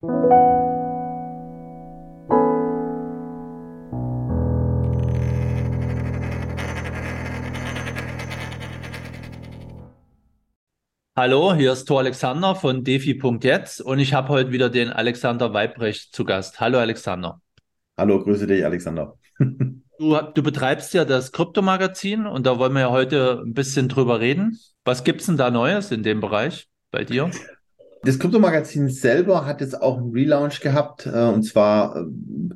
Hallo, hier ist Thor Alexander von defi.jetzt und ich habe heute wieder den Alexander Weibrecht zu Gast. Hallo Alexander. Hallo, grüße dich Alexander. Du, du betreibst ja das Kryptomagazin und da wollen wir ja heute ein bisschen drüber reden. Was gibt es denn da Neues in dem Bereich bei dir? Das Kryptomagazin selber hat jetzt auch einen Relaunch gehabt. Äh, und zwar äh,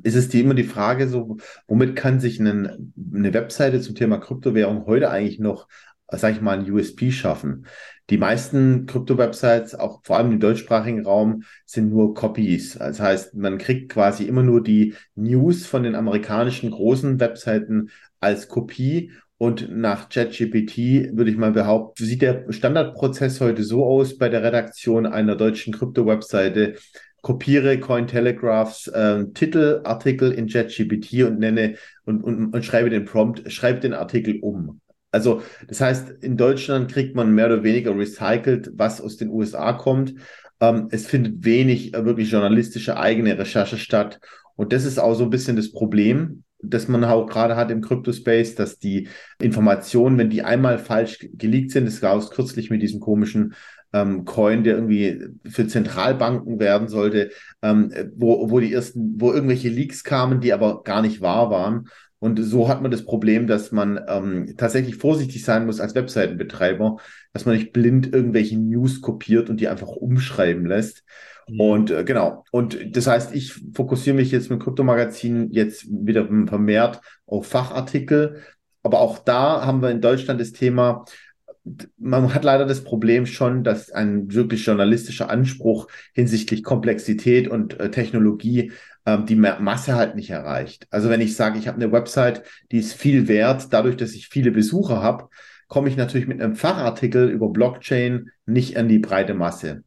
ist es die, immer die Frage, so, womit kann sich einen, eine Webseite zum Thema Kryptowährung heute eigentlich noch, sag ich mal, ein USP schaffen? Die meisten Krypto-Websites, auch vor allem im deutschsprachigen Raum, sind nur Copies. Das heißt, man kriegt quasi immer nur die News von den amerikanischen großen Webseiten als Kopie und nach ChatGPT würde ich mal behaupten, sieht der Standardprozess heute so aus bei der Redaktion einer deutschen Krypto-Webseite. Kopiere Cointelegraphs äh, Titelartikel in ChatGPT und nenne und, und, und schreibe den Prompt, schreibe den Artikel um. Also, das heißt, in Deutschland kriegt man mehr oder weniger recycelt, was aus den USA kommt. Ähm, es findet wenig äh, wirklich journalistische eigene Recherche statt. Und das ist auch so ein bisschen das Problem, das man auch gerade hat im Crypto-Space, dass die Informationen, wenn die einmal falsch geleakt sind, das gab es kürzlich mit diesem komischen ähm, Coin, der irgendwie für Zentralbanken werden sollte, ähm, wo, wo die ersten, wo irgendwelche Leaks kamen, die aber gar nicht wahr waren. Und so hat man das Problem, dass man ähm, tatsächlich vorsichtig sein muss als Webseitenbetreiber, dass man nicht blind irgendwelche News kopiert und die einfach umschreiben lässt. Mhm. Und äh, genau. Und das heißt, ich fokussiere mich jetzt mit Kryptomagazin jetzt wieder vermehrt auf Fachartikel. Aber auch da haben wir in Deutschland das Thema, man hat leider das Problem schon, dass ein wirklich journalistischer Anspruch hinsichtlich Komplexität und äh, Technologie ähm, die Masse halt nicht erreicht. Also wenn ich sage, ich habe eine Website, die ist viel wert, dadurch, dass ich viele Besucher habe, komme ich natürlich mit einem Fachartikel über Blockchain nicht an die breite Masse.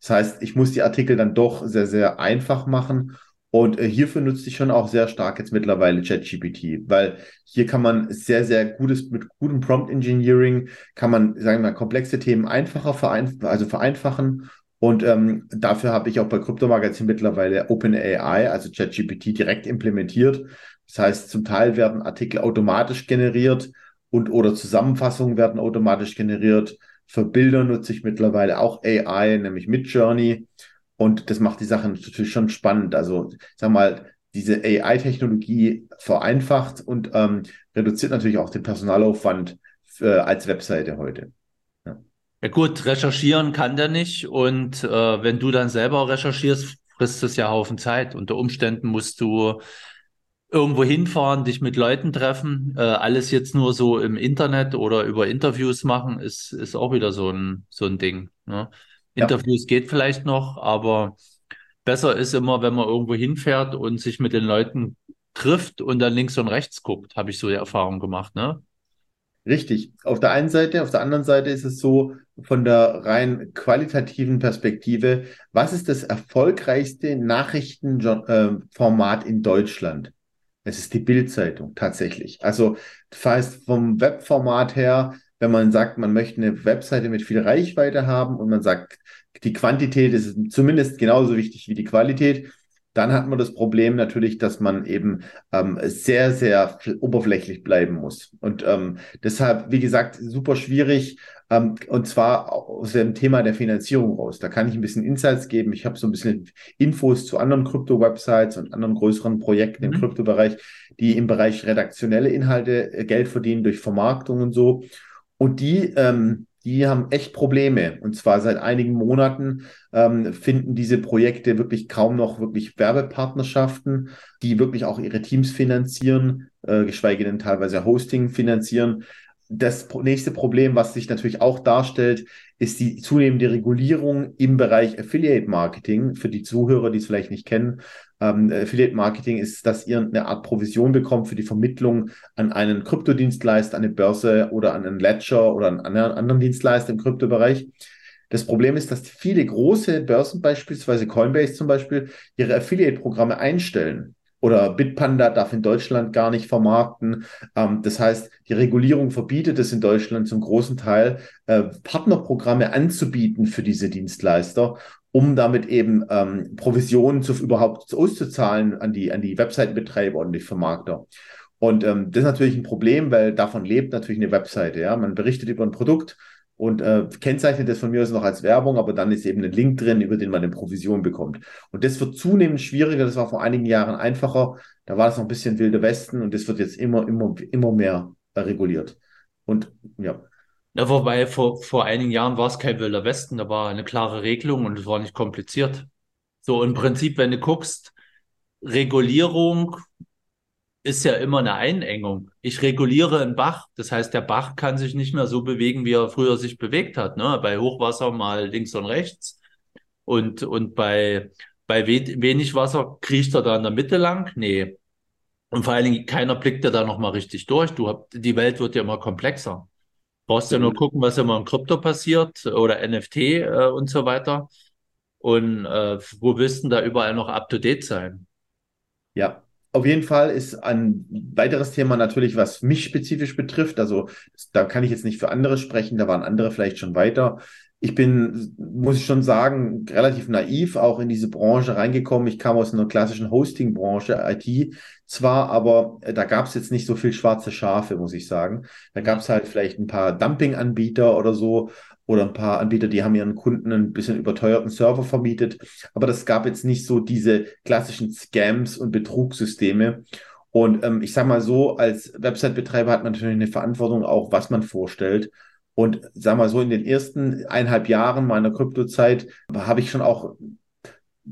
Das heißt, ich muss die Artikel dann doch sehr, sehr einfach machen. Und äh, hierfür nutze ich schon auch sehr stark jetzt mittlerweile ChatGPT, weil hier kann man sehr, sehr gutes, mit gutem Prompt Engineering kann man, sagen wir mal, komplexe Themen einfacher vereinf also vereinfachen und ähm, dafür habe ich auch bei Kryptomagazin mittlerweile OpenAI, also ChatGPT, direkt implementiert. Das heißt, zum Teil werden Artikel automatisch generiert und oder Zusammenfassungen werden automatisch generiert. Für Bilder nutze ich mittlerweile auch AI, nämlich Midjourney. Und das macht die Sache natürlich schon spannend. Also, sag mal, diese AI-Technologie vereinfacht und ähm, reduziert natürlich auch den Personalaufwand für, als Webseite heute. Ja gut, recherchieren kann der nicht und äh, wenn du dann selber recherchierst, frisst es ja Haufen Zeit. Unter Umständen musst du irgendwo hinfahren, dich mit Leuten treffen. Äh, alles jetzt nur so im Internet oder über Interviews machen, ist, ist auch wieder so ein, so ein Ding. Ne? Ja. Interviews geht vielleicht noch, aber besser ist immer, wenn man irgendwo hinfährt und sich mit den Leuten trifft und dann links und rechts guckt, habe ich so die Erfahrung gemacht. Ne? Richtig. Auf der einen Seite, auf der anderen Seite ist es so, von der rein qualitativen Perspektive, was ist das erfolgreichste Nachrichtenformat in Deutschland? Es ist die Bildzeitung tatsächlich. Also das heißt vom Webformat her, wenn man sagt, man möchte eine Webseite mit viel Reichweite haben und man sagt, die Quantität ist zumindest genauso wichtig wie die Qualität, dann hat man das Problem natürlich, dass man eben ähm, sehr, sehr oberflächlich bleiben muss. Und ähm, deshalb, wie gesagt, super schwierig. Ähm, und zwar aus dem Thema der Finanzierung raus. Da kann ich ein bisschen Insights geben. Ich habe so ein bisschen Infos zu anderen Krypto-Websites und anderen größeren Projekten mhm. im Kryptobereich, die im Bereich redaktionelle Inhalte äh, Geld verdienen durch Vermarktung und so. Und die ähm, die haben echt Probleme. Und zwar seit einigen Monaten ähm, finden diese Projekte wirklich kaum noch wirklich Werbepartnerschaften, die wirklich auch ihre Teams finanzieren, äh, geschweige denn teilweise Hosting finanzieren. Das nächste Problem, was sich natürlich auch darstellt, ist die zunehmende Regulierung im Bereich Affiliate Marketing. Für die Zuhörer, die es vielleicht nicht kennen, ähm, Affiliate Marketing ist, dass ihr eine Art Provision bekommt für die Vermittlung an einen Kryptodienstleister, eine Börse oder an einen Ledger oder an einen anderen Dienstleister im Kryptobereich. Das Problem ist, dass viele große Börsen, beispielsweise Coinbase zum Beispiel, ihre Affiliate-Programme einstellen oder Bitpanda darf in Deutschland gar nicht vermarkten. Ähm, das heißt, die Regulierung verbietet es in Deutschland zum großen Teil, äh, Partnerprogramme anzubieten für diese Dienstleister. um damit eben ähm, Provisionen zu, überhaupt auszuzahlen an die, an die Webseitenbetreiber und die Vermarkter. Und ähm, das ist natürlich ein Problem, weil davon lebt natürlich eine Webseite. Ja, man berichtet über ein Produkt und äh, kennzeichnet das von mir aus noch als Werbung, aber dann ist eben ein Link drin, über den man eine Provision bekommt. Und das wird zunehmend schwieriger. Das war vor einigen Jahren einfacher. Da war das noch ein bisschen wilder Westen und das wird jetzt immer, immer, immer mehr reguliert. Und ja. Ja, wobei vor, vor einigen Jahren war es kein wilder Westen, da war eine klare Regelung und es war nicht kompliziert. So im Prinzip, wenn du guckst, Regulierung ist ja immer eine Einengung. Ich reguliere einen Bach, das heißt, der Bach kann sich nicht mehr so bewegen, wie er früher sich bewegt hat. Ne? Bei Hochwasser mal links und rechts und, und bei, bei we wenig Wasser kriecht er da in der Mitte lang. Nee. Und vor allen Dingen, keiner blickt ja da nochmal richtig durch. Du hab, die Welt wird ja immer komplexer. Brauchst ja nur gucken, was immer im Krypto passiert oder NFT äh, und so weiter. Und äh, wo willst du da überall noch up to date sein? Ja, auf jeden Fall ist ein weiteres Thema natürlich, was mich spezifisch betrifft. Also da kann ich jetzt nicht für andere sprechen, da waren andere vielleicht schon weiter. Ich bin, muss ich schon sagen, relativ naiv auch in diese Branche reingekommen. Ich kam aus einer klassischen Hosting-Branche, IT zwar, aber da gab es jetzt nicht so viel schwarze Schafe, muss ich sagen. Da gab es halt vielleicht ein paar Dumping-Anbieter oder so oder ein paar Anbieter, die haben ihren Kunden ein bisschen überteuerten Server vermietet. Aber das gab jetzt nicht so diese klassischen Scams und Betrugssysteme. Und ähm, ich sage mal so, als Website-Betreiber hat man natürlich eine Verantwortung auch, was man vorstellt. Und sag mal so, in den ersten eineinhalb Jahren meiner Kryptozeit habe ich schon auch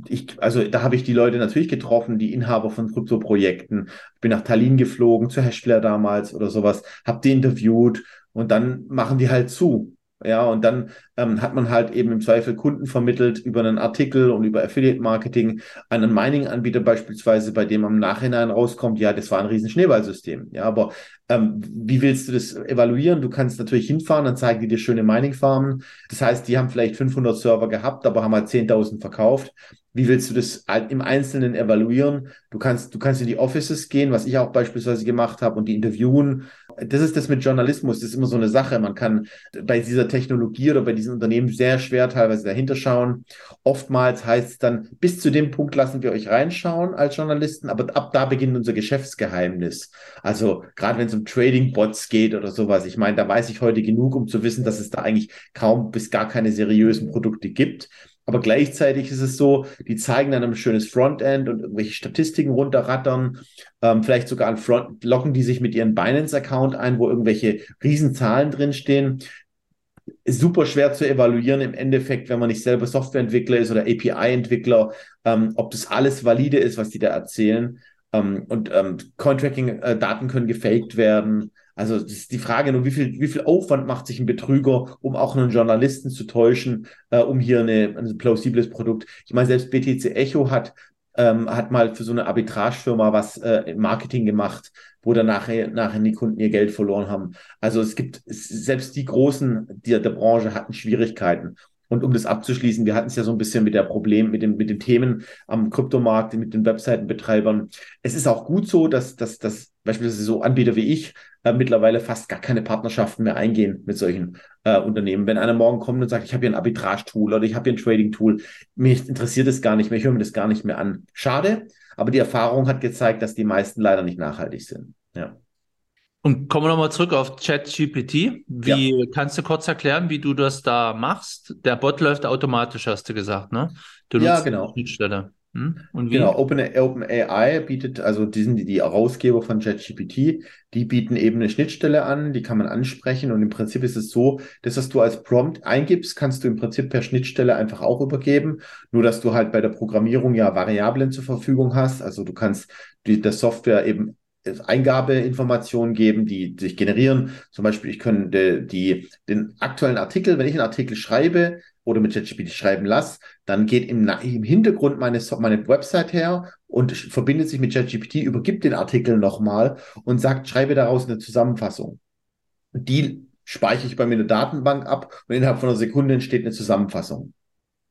ich, also da habe ich die Leute natürlich getroffen, die Inhaber von Krypto-Projekten. Bin nach Tallinn geflogen, zu Hashflare damals oder sowas, habe die interviewt und dann machen die halt zu. Ja, und dann ähm, hat man halt eben im Zweifel Kunden vermittelt über einen Artikel und über Affiliate Marketing einen Mining-Anbieter beispielsweise, bei dem am Nachhinein rauskommt, ja, das war ein riesen Schneeballsystem. Ja, aber ähm, wie willst du das evaluieren? Du kannst natürlich hinfahren, dann zeigen die dir schöne Mining-Farmen. Das heißt, die haben vielleicht 500 Server gehabt, aber haben halt 10.000 verkauft. Wie willst du das im Einzelnen evaluieren? Du kannst, du kannst in die Offices gehen, was ich auch beispielsweise gemacht habe, und die interviewen das ist das mit Journalismus, das ist immer so eine Sache. Man kann bei dieser Technologie oder bei diesen Unternehmen sehr schwer teilweise dahinter schauen. Oftmals heißt es dann, bis zu dem Punkt lassen wir euch reinschauen als Journalisten, aber ab da beginnt unser Geschäftsgeheimnis. Also gerade wenn es um Trading-Bots geht oder sowas, ich meine, da weiß ich heute genug, um zu wissen, dass es da eigentlich kaum bis gar keine seriösen Produkte gibt. Aber gleichzeitig ist es so, die zeigen dann ein schönes Frontend und irgendwelche Statistiken runterrattern. Ähm, vielleicht sogar ein Front, locken die sich mit ihren Binance-Account ein, wo irgendwelche Riesenzahlen drinstehen. Ist super schwer zu evaluieren im Endeffekt, wenn man nicht selber Softwareentwickler ist oder API-Entwickler, ähm, ob das alles valide ist, was die da erzählen. Ähm, und ähm, Contracting-Daten äh, können gefaked werden. Also das ist die Frage nur, wie viel, wie viel Aufwand macht sich ein Betrüger, um auch einen Journalisten zu täuschen, äh, um hier eine, ein plausibles Produkt. Ich meine, selbst BTC Echo hat, ähm, hat mal für so eine Arbitragefirma was äh, Marketing gemacht, wo dann nachher, nachher die Kunden ihr Geld verloren haben. Also es gibt, selbst die Großen der, der Branche hatten Schwierigkeiten. Und um das abzuschließen, wir hatten es ja so ein bisschen mit der Problem, mit, dem, mit den Themen am Kryptomarkt, mit den Webseitenbetreibern. Es ist auch gut so, dass, dass, dass beispielsweise so Anbieter wie ich äh, mittlerweile fast gar keine Partnerschaften mehr eingehen mit solchen äh, Unternehmen. Wenn einer morgen kommt und sagt, ich habe hier ein Arbitrage-Tool oder ich habe hier ein Trading-Tool, mich interessiert es gar nicht mehr, ich höre mir das gar nicht mehr an. Schade, aber die Erfahrung hat gezeigt, dass die meisten leider nicht nachhaltig sind. Ja. Und kommen wir nochmal zurück auf ChatGPT. Wie ja. kannst du kurz erklären, wie du das da machst? Der Bot läuft automatisch, hast du gesagt, ne? Du ja, genau. Die Schnittstelle. Hm? Und wie? Genau, OpenAI Open bietet, also die sind die, die Herausgeber von ChatGPT, die bieten eben eine Schnittstelle an, die kann man ansprechen und im Prinzip ist es so, dass was du als Prompt eingibst, kannst du im Prinzip per Schnittstelle einfach auch übergeben, nur dass du halt bei der Programmierung ja Variablen zur Verfügung hast, also du kannst die, der Software eben Eingabeinformationen geben, die sich generieren. Zum Beispiel, ich könnte die, den aktuellen Artikel, wenn ich einen Artikel schreibe oder mit ChatGPT schreiben lasse, dann geht im, im Hintergrund meine, meine Website her und verbindet sich mit ChatGPT, übergibt den Artikel nochmal und sagt, schreibe daraus eine Zusammenfassung. Die speichere ich bei mir in der Datenbank ab und innerhalb von einer Sekunde entsteht eine Zusammenfassung.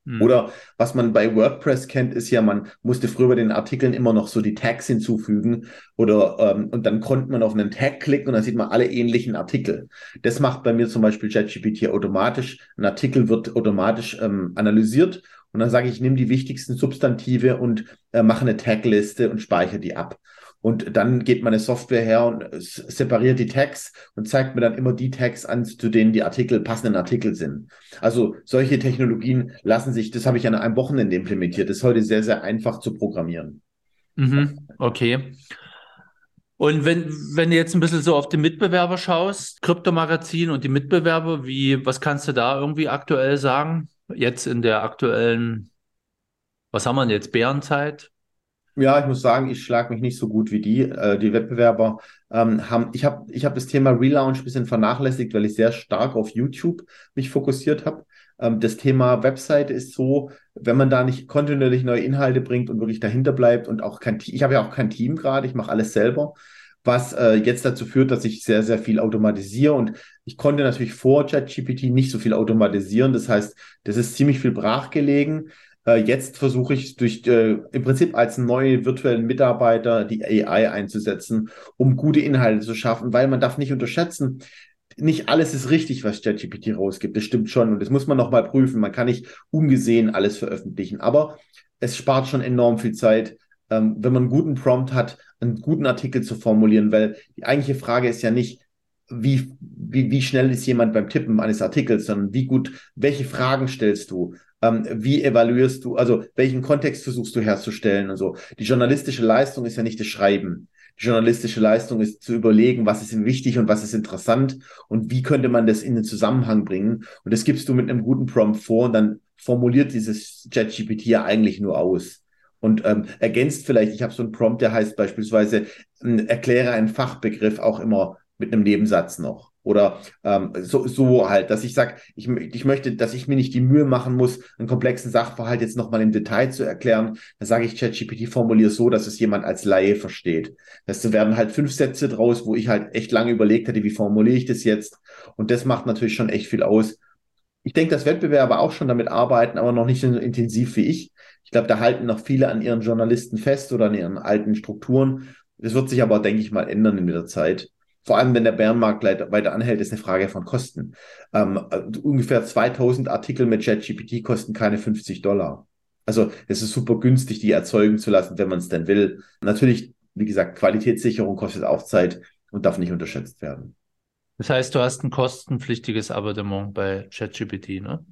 Hm. Oder was man bei WordPress kennt, ist ja, man musste früher bei den Artikeln immer noch so die Tags hinzufügen oder ähm, und dann konnte man auf einen Tag klicken und dann sieht man alle ähnlichen Artikel. Das macht bei mir zum Beispiel ChatGPT automatisch. Ein Artikel wird automatisch ähm, analysiert und dann sage ich, ich nehme die wichtigsten Substantive und äh, mache eine Tagliste und speichere die ab. Und dann geht meine Software her und separiert die Tags und zeigt mir dann immer die Tags an, zu denen die Artikel, passenden Artikel sind. Also solche Technologien lassen sich, das habe ich an einem Wochenende implementiert, das ist heute sehr, sehr einfach zu programmieren. Mhm, okay. Und wenn, wenn du jetzt ein bisschen so auf die Mitbewerber schaust, Kryptomagazin und die Mitbewerber, wie, was kannst du da irgendwie aktuell sagen? Jetzt in der aktuellen, was haben wir denn jetzt, Bärenzeit? Ja, ich muss sagen, ich schlage mich nicht so gut wie die. Äh, die Wettbewerber ähm, haben, ich habe ich hab das Thema Relaunch ein bisschen vernachlässigt, weil ich sehr stark auf YouTube mich fokussiert habe. Ähm, das Thema Website ist so, wenn man da nicht kontinuierlich neue Inhalte bringt und wirklich dahinter bleibt und auch kein Team, ich habe ja auch kein Team gerade, ich mache alles selber, was äh, jetzt dazu führt, dass ich sehr, sehr viel automatisiere und ich konnte natürlich vor ChatGPT nicht so viel automatisieren. Das heißt, das ist ziemlich viel brachgelegen. Äh, jetzt versuche ich durch äh, im Prinzip als neue virtuellen Mitarbeiter die AI einzusetzen, um gute Inhalte zu schaffen, weil man darf nicht unterschätzen, nicht alles ist richtig, was ChatGPT rausgibt. Das stimmt schon und das muss man nochmal prüfen. Man kann nicht ungesehen alles veröffentlichen, aber es spart schon enorm viel Zeit, ähm, wenn man einen guten Prompt hat, einen guten Artikel zu formulieren, weil die eigentliche Frage ist ja nicht, wie, wie, wie schnell ist jemand beim Tippen eines Artikels, sondern wie gut, welche Fragen stellst du? Ähm, wie evaluierst du, also welchen Kontext versuchst du herzustellen und so. Die journalistische Leistung ist ja nicht das Schreiben journalistische Leistung ist zu überlegen, was ist wichtig und was ist interessant und wie könnte man das in den Zusammenhang bringen. Und das gibst du mit einem guten Prompt vor und dann formuliert dieses ChatGPT ja eigentlich nur aus. Und ähm, ergänzt vielleicht, ich habe so einen Prompt, der heißt beispielsweise, äh, erkläre einen Fachbegriff auch immer mit einem Nebensatz noch. Oder ähm, so, so halt, dass ich sage, ich, ich möchte, dass ich mir nicht die Mühe machen muss, einen komplexen Sachverhalt jetzt nochmal im Detail zu erklären. Da sage ich ChatGPT formuliere so, dass es jemand als Laie versteht. Das werden halt fünf Sätze draus, wo ich halt echt lange überlegt hätte, wie formuliere ich das jetzt. Und das macht natürlich schon echt viel aus. Ich denke, dass Wettbewerber auch schon damit arbeiten, aber noch nicht so intensiv wie ich. Ich glaube, da halten noch viele an ihren Journalisten fest oder an ihren alten Strukturen. Das wird sich aber, denke ich mal, ändern in der Zeit vor allem wenn der Bärenmarkt weiter anhält, ist eine Frage von Kosten. Ähm, ungefähr 2000 Artikel mit ChatGPT kosten keine 50 Dollar. Also es ist super günstig, die erzeugen zu lassen, wenn man es denn will. Natürlich, wie gesagt, Qualitätssicherung kostet auch Zeit und darf nicht unterschätzt werden. Das heißt, du hast ein kostenpflichtiges Abonnement bei ChatGPT, ne?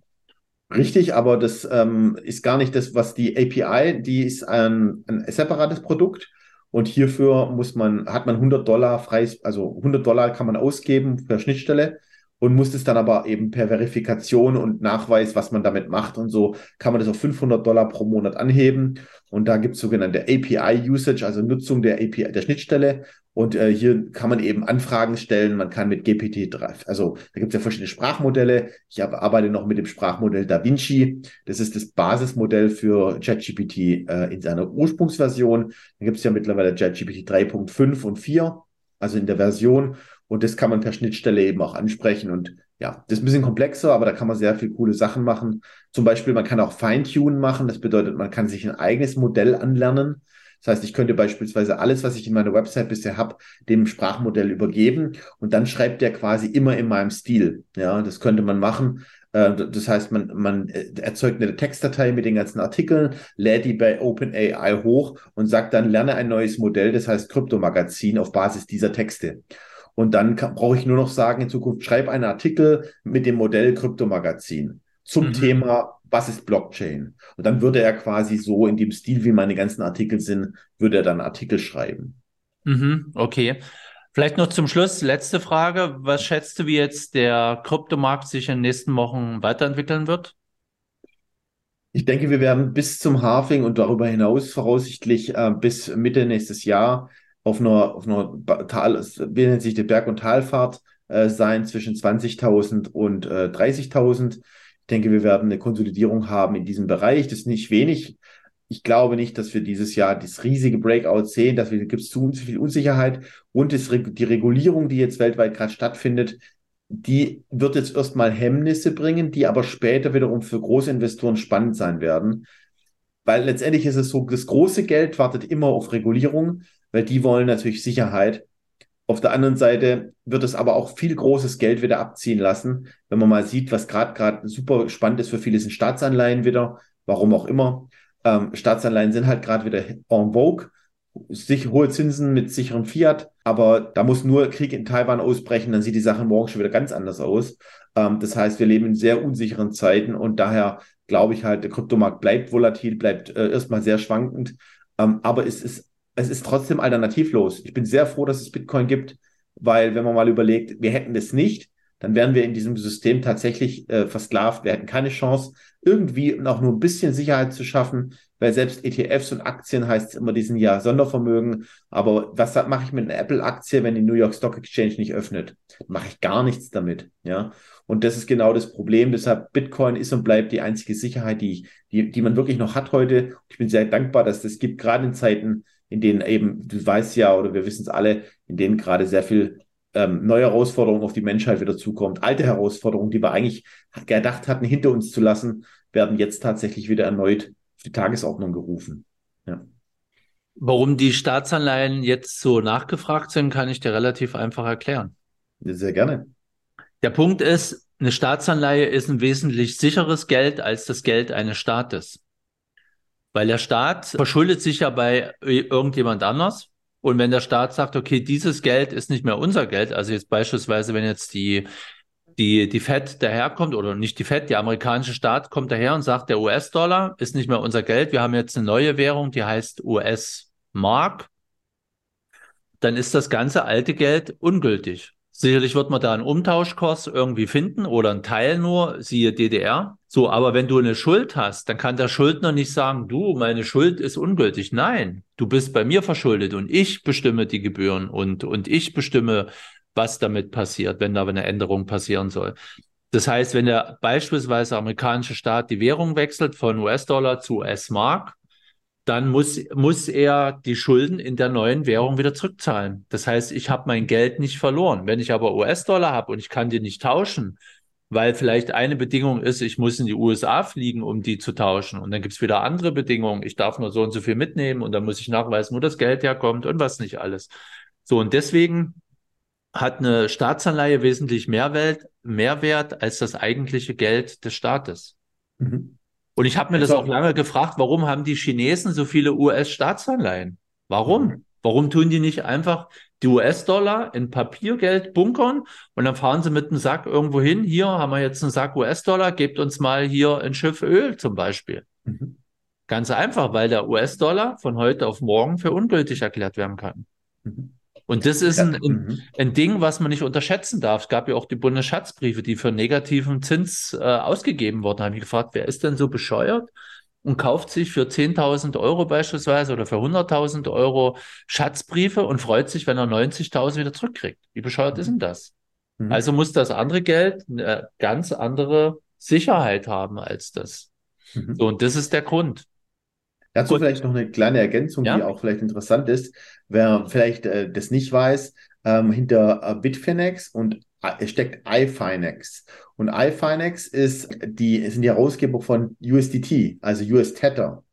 Richtig, aber das ähm, ist gar nicht das, was die API, die ist ein, ein separates Produkt und hierfür muss man, hat man 100 Dollar frei, also 100 Dollar kann man ausgeben per Schnittstelle und muss es dann aber eben per Verifikation und Nachweis, was man damit macht und so, kann man das auf 500 Dollar pro Monat anheben. Und da gibt es sogenannte API-Usage, also Nutzung der API, der Schnittstelle. Und äh, hier kann man eben Anfragen stellen. Man kann mit GPT-3, also da gibt es ja verschiedene Sprachmodelle. Ich arbeite noch mit dem Sprachmodell DaVinci. Das ist das Basismodell für ChatGPT äh, in seiner Ursprungsversion. Da gibt es ja mittlerweile ChatGPT 3.5 und 4, also in der Version. Und das kann man per Schnittstelle eben auch ansprechen. Und ja, das ist ein bisschen komplexer, aber da kann man sehr viel coole Sachen machen. Zum Beispiel, man kann auch Feintunen machen. Das bedeutet, man kann sich ein eigenes Modell anlernen. Das heißt, ich könnte beispielsweise alles, was ich in meiner Website bisher habe, dem Sprachmodell übergeben und dann schreibt der quasi immer in meinem Stil. Ja, das könnte man machen. Äh, das heißt, man, man äh, erzeugt eine Textdatei mit den ganzen Artikeln, lädt die bei OpenAI hoch und sagt dann, lerne ein neues Modell, das heißt Kryptomagazin auf Basis dieser Texte. Und dann brauche ich nur noch sagen, in Zukunft schreib einen Artikel mit dem Modell Kryptomagazin zum mhm. Thema was ist Blockchain? Und dann würde er quasi so in dem Stil, wie meine ganzen Artikel sind, würde er dann Artikel schreiben. Mhm, okay. Vielleicht noch zum Schluss, letzte Frage. Was schätzt du, wie jetzt der Kryptomarkt sich in den nächsten Wochen weiterentwickeln wird? Ich denke, wir werden bis zum Halving und darüber hinaus voraussichtlich äh, bis Mitte nächstes Jahr auf einer, auf einer Tal, wie nennt sich die Berg- und Talfahrt äh, sein zwischen 20.000 und äh, 30.000. Ich denke, wir werden eine Konsolidierung haben in diesem Bereich. Das ist nicht wenig. Ich glaube nicht, dass wir dieses Jahr das riesige Breakout sehen. Dass wir gibt es zu viel Unsicherheit und das, die Regulierung, die jetzt weltweit gerade stattfindet, die wird jetzt erstmal Hemmnisse bringen, die aber später wiederum für große Investoren spannend sein werden. Weil letztendlich ist es so, das große Geld wartet immer auf Regulierung, weil die wollen natürlich Sicherheit. Auf der anderen Seite wird es aber auch viel großes Geld wieder abziehen lassen. Wenn man mal sieht, was gerade gerade super spannend ist für viele sind Staatsanleihen wieder. warum auch immer. Ähm, Staatsanleihen sind halt gerade wieder en vogue. Sich, hohe Zinsen mit sicherem Fiat, aber da muss nur Krieg in Taiwan ausbrechen, dann sieht die Sache morgen schon wieder ganz anders aus. Ähm, das heißt, wir leben in sehr unsicheren Zeiten und daher glaube ich halt, der Kryptomarkt bleibt volatil, bleibt äh, erstmal sehr schwankend, ähm, aber es ist, es ist trotzdem alternativlos. Ich bin sehr froh, dass es Bitcoin gibt, weil wenn man mal überlegt, wir hätten es nicht, dann wären wir in diesem System tatsächlich äh, versklavt. Wir hätten keine Chance, irgendwie noch nur ein bisschen Sicherheit zu schaffen, weil selbst ETFs und Aktien heißt es immer, die sind ja Sondervermögen. Aber was mache ich mit einer Apple-Aktie, wenn die New York Stock Exchange nicht öffnet? Mache ich gar nichts damit. Ja. Und das ist genau das Problem. Deshalb Bitcoin ist und bleibt die einzige Sicherheit, die, die, die man wirklich noch hat heute. Ich bin sehr dankbar, dass das gibt, gerade in Zeiten, in denen eben, du weißt ja, oder wir wissen es alle, in denen gerade sehr viel ähm, neue Herausforderungen auf die Menschheit wieder zukommt. Alte Herausforderungen, die wir eigentlich gedacht hatten, hinter uns zu lassen, werden jetzt tatsächlich wieder erneut auf die Tagesordnung gerufen. Ja. Warum die Staatsanleihen jetzt so nachgefragt sind, kann ich dir relativ einfach erklären. Sehr gerne. Der Punkt ist, eine Staatsanleihe ist ein wesentlich sicheres Geld als das Geld eines Staates. Weil der Staat verschuldet sich ja bei irgendjemand anders. Und wenn der Staat sagt, okay, dieses Geld ist nicht mehr unser Geld, also jetzt beispielsweise, wenn jetzt die, die, die Fed daherkommt, oder nicht die Fed, der amerikanische Staat kommt daher und sagt, der US-Dollar ist nicht mehr unser Geld, wir haben jetzt eine neue Währung, die heißt US-Mark, dann ist das ganze alte Geld ungültig. Sicherlich wird man da einen Umtauschkurs irgendwie finden oder einen Teil nur, siehe DDR. So, aber wenn du eine Schuld hast, dann kann der Schuldner nicht sagen, du, meine Schuld ist ungültig. Nein, du bist bei mir verschuldet und ich bestimme die Gebühren und, und ich bestimme, was damit passiert, wenn da eine Änderung passieren soll. Das heißt, wenn der beispielsweise amerikanische Staat die Währung wechselt von US-Dollar zu US-Mark, dann muss, muss er die Schulden in der neuen Währung wieder zurückzahlen. Das heißt, ich habe mein Geld nicht verloren. Wenn ich aber US-Dollar habe und ich kann die nicht tauschen, weil vielleicht eine Bedingung ist, ich muss in die USA fliegen, um die zu tauschen. Und dann gibt es wieder andere Bedingungen. Ich darf nur so und so viel mitnehmen und dann muss ich nachweisen, wo das Geld herkommt und was nicht alles. So, und deswegen hat eine Staatsanleihe wesentlich mehr, Welt, mehr Wert als das eigentliche Geld des Staates. Mhm. Und ich habe mir das auch lange gefragt, warum haben die Chinesen so viele US-Staatsanleihen? Warum? Mhm. Warum tun die nicht einfach die US-Dollar in Papiergeld bunkern und dann fahren sie mit einem Sack irgendwo hin? Hier haben wir jetzt einen Sack US-Dollar, gebt uns mal hier ein Schiff Öl zum Beispiel. Mhm. Ganz einfach, weil der US-Dollar von heute auf morgen für ungültig erklärt werden kann. Mhm. Und das ist ja. ein, mhm. ein, Ding, was man nicht unterschätzen darf. Es gab ja auch die Bundesschatzbriefe, die für negativen Zins äh, ausgegeben wurden. Da habe ich gefragt, wer ist denn so bescheuert und kauft sich für 10.000 Euro beispielsweise oder für 100.000 Euro Schatzbriefe und freut sich, wenn er 90.000 wieder zurückkriegt. Wie bescheuert mhm. ist denn das? Mhm. Also muss das andere Geld eine ganz andere Sicherheit haben als das. Mhm. So, und das ist der Grund. Dazu vielleicht noch eine kleine Ergänzung, ja? die auch vielleicht interessant ist. Wer vielleicht äh, das nicht weiß, ähm, hinter äh, Bitfinex und äh, steckt iFinex. Und iFinex ist die, sind die Herausgeber von USDT, also US Tether.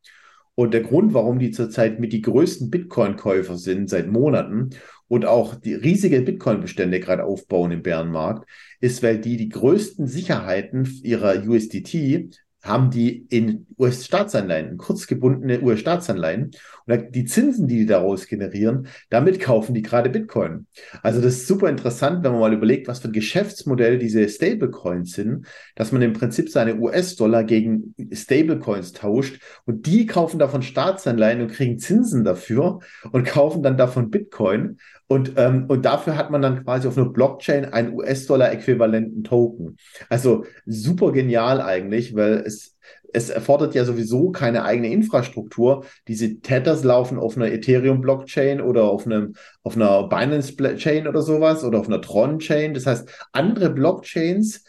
Und der Grund, warum die zurzeit mit die größten Bitcoin-Käufer sind seit Monaten und auch die riesige Bitcoin-Bestände gerade aufbauen im Bärenmarkt, ist, weil die die größten Sicherheiten ihrer USDT haben die in US-Staatsanleihen, kurzgebundene US-Staatsanleihen. Und die Zinsen, die die daraus generieren, damit kaufen die gerade Bitcoin. Also das ist super interessant, wenn man mal überlegt, was für ein Geschäftsmodell diese Stablecoins sind, dass man im Prinzip seine US-Dollar gegen Stablecoins tauscht und die kaufen davon Staatsanleihen und kriegen Zinsen dafür und kaufen dann davon Bitcoin. Und, ähm, und dafür hat man dann quasi auf einer Blockchain einen US-Dollar-äquivalenten Token. Also super genial eigentlich, weil es, es erfordert ja sowieso keine eigene Infrastruktur. Diese Tethers laufen auf einer Ethereum-Blockchain oder auf, einem, auf einer Binance-Chain oder sowas oder auf einer Tron-Chain. Das heißt, andere Blockchains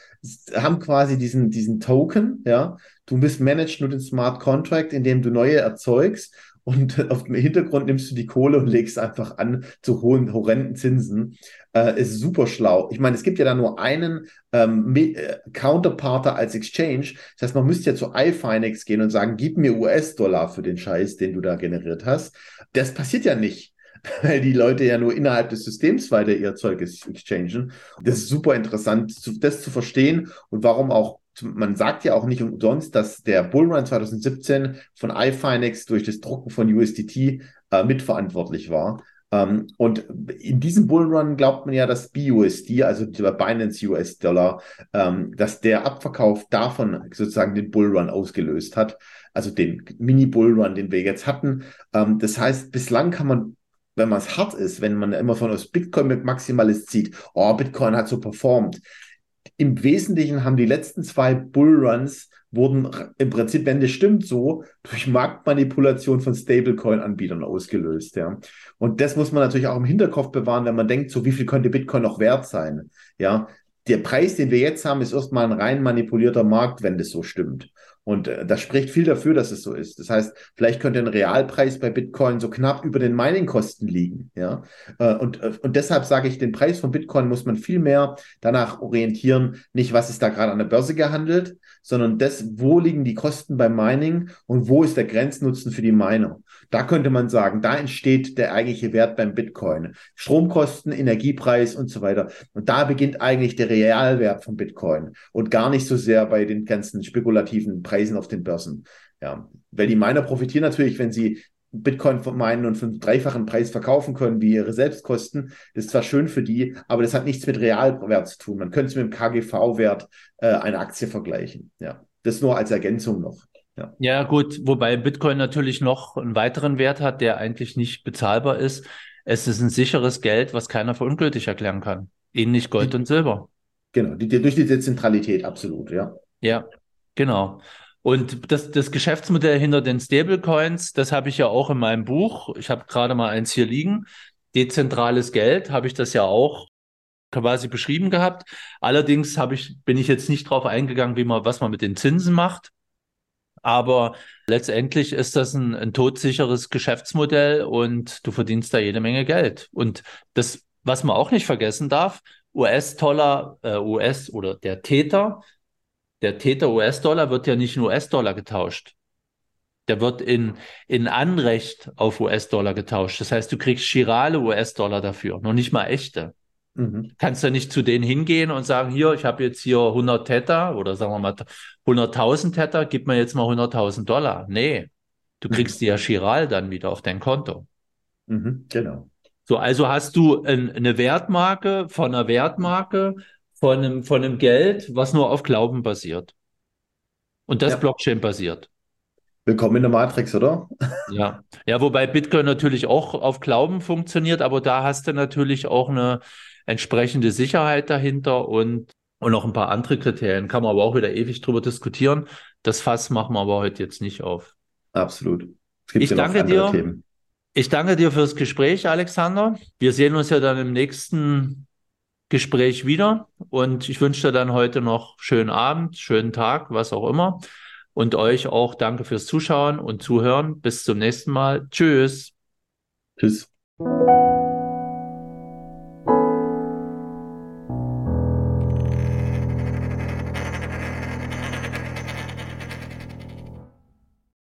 haben quasi diesen, diesen Token, ja. Du bist managed nur den Smart Contract, indem du neue erzeugst und auf dem Hintergrund nimmst du die Kohle und legst einfach an zu hohen, horrenden Zinsen. Äh, ist super schlau. Ich meine, es gibt ja da nur einen ähm, äh, Counterparter als Exchange. Das heißt, man müsste ja zu iFinex gehen und sagen, gib mir US-Dollar für den Scheiß, den du da generiert hast. Das passiert ja nicht weil die Leute ja nur innerhalb des Systems weiter ihr Zeug exchangen. Das ist super interessant, das zu verstehen und warum auch man sagt ja auch nicht umsonst, dass der Bullrun 2017 von iFinex durch das Drucken von USDT äh, mitverantwortlich war. Ähm, und in diesem Bullrun glaubt man ja, dass BUSD, also der Binance US Dollar, ähm, dass der Abverkauf davon sozusagen den Bullrun ausgelöst hat. Also den Mini-Bullrun, den wir jetzt hatten. Ähm, das heißt, bislang kann man wenn man es hart ist, wenn man immer von aus Bitcoin mit Maximalist zieht, oh, Bitcoin hat so performt. Im Wesentlichen haben die letzten zwei Bullruns wurden im Prinzip, wenn das stimmt, so durch Marktmanipulation von Stablecoin-Anbietern ausgelöst. Ja. Und das muss man natürlich auch im Hinterkopf bewahren, wenn man denkt, so wie viel könnte Bitcoin noch wert sein. Ja. Der Preis, den wir jetzt haben, ist erstmal ein rein manipulierter Markt, wenn das so stimmt. Und äh, das spricht viel dafür, dass es so ist. Das heißt, vielleicht könnte ein Realpreis bei Bitcoin so knapp über den Mining-Kosten liegen. Ja? Äh, und, äh, und deshalb sage ich, den Preis von Bitcoin muss man viel mehr danach orientieren, nicht was ist da gerade an der Börse gehandelt, sondern das, wo liegen die Kosten beim Mining und wo ist der Grenznutzen für die Miner. Da könnte man sagen, da entsteht der eigentliche Wert beim Bitcoin. Stromkosten, Energiepreis und so weiter. Und da beginnt eigentlich der Realwert von Bitcoin und gar nicht so sehr bei den ganzen spekulativen Preisen auf den Börsen. Ja, weil die Miner profitieren natürlich, wenn sie Bitcoin meinen und einen dreifachen Preis verkaufen können, wie ihre Selbstkosten. Das ist zwar schön für die, aber das hat nichts mit Realwert zu tun. Man könnte es mit dem KGV-Wert äh, einer Aktie vergleichen. Ja, das nur als Ergänzung noch. Ja. ja, gut, wobei Bitcoin natürlich noch einen weiteren Wert hat, der eigentlich nicht bezahlbar ist. Es ist ein sicheres Geld, was keiner für ungültig erklären kann. Ähnlich Gold die, und Silber. Genau, die, die, durch die Dezentralität, absolut, ja. Ja, genau. Und das, das Geschäftsmodell hinter den Stablecoins, das habe ich ja auch in meinem Buch. Ich habe gerade mal eins hier liegen. Dezentrales Geld habe ich das ja auch quasi beschrieben gehabt. Allerdings habe ich, bin ich jetzt nicht drauf eingegangen, wie man, was man mit den Zinsen macht. Aber letztendlich ist das ein, ein todsicheres Geschäftsmodell und du verdienst da jede Menge Geld. Und das, was man auch nicht vergessen darf, US-Dollar, äh, US oder der Täter, der Täter US-Dollar wird ja nicht in US-Dollar getauscht. Der wird in, in Anrecht auf US-Dollar getauscht. Das heißt, du kriegst chirale US-Dollar dafür, noch nicht mal echte. Mhm. Kannst du nicht zu denen hingehen und sagen, hier, ich habe jetzt hier 100 Tether oder sagen wir mal 100.000 Tether, gib mir jetzt mal 100.000 Dollar. Nee, du mhm. kriegst mhm. die ja chiral dann wieder auf dein Konto. Mhm, genau. So, also hast du ein, eine Wertmarke von einer Wertmarke von einem, von einem Geld, was nur auf Glauben basiert. Und das ja. Blockchain basiert. Willkommen in der Matrix, oder? Ja. Ja, wobei Bitcoin natürlich auch auf Glauben funktioniert, aber da hast du natürlich auch eine entsprechende Sicherheit dahinter und, und noch ein paar andere Kriterien. Kann man aber auch wieder ewig drüber diskutieren. Das Fass machen wir aber heute jetzt nicht auf. Absolut. ich danke dir. Themen. Ich danke dir fürs Gespräch, Alexander. Wir sehen uns ja dann im nächsten Gespräch wieder und ich wünsche dir dann heute noch schönen Abend, schönen Tag, was auch immer. Und euch auch danke fürs Zuschauen und Zuhören. Bis zum nächsten Mal. Tschüss. Tschüss.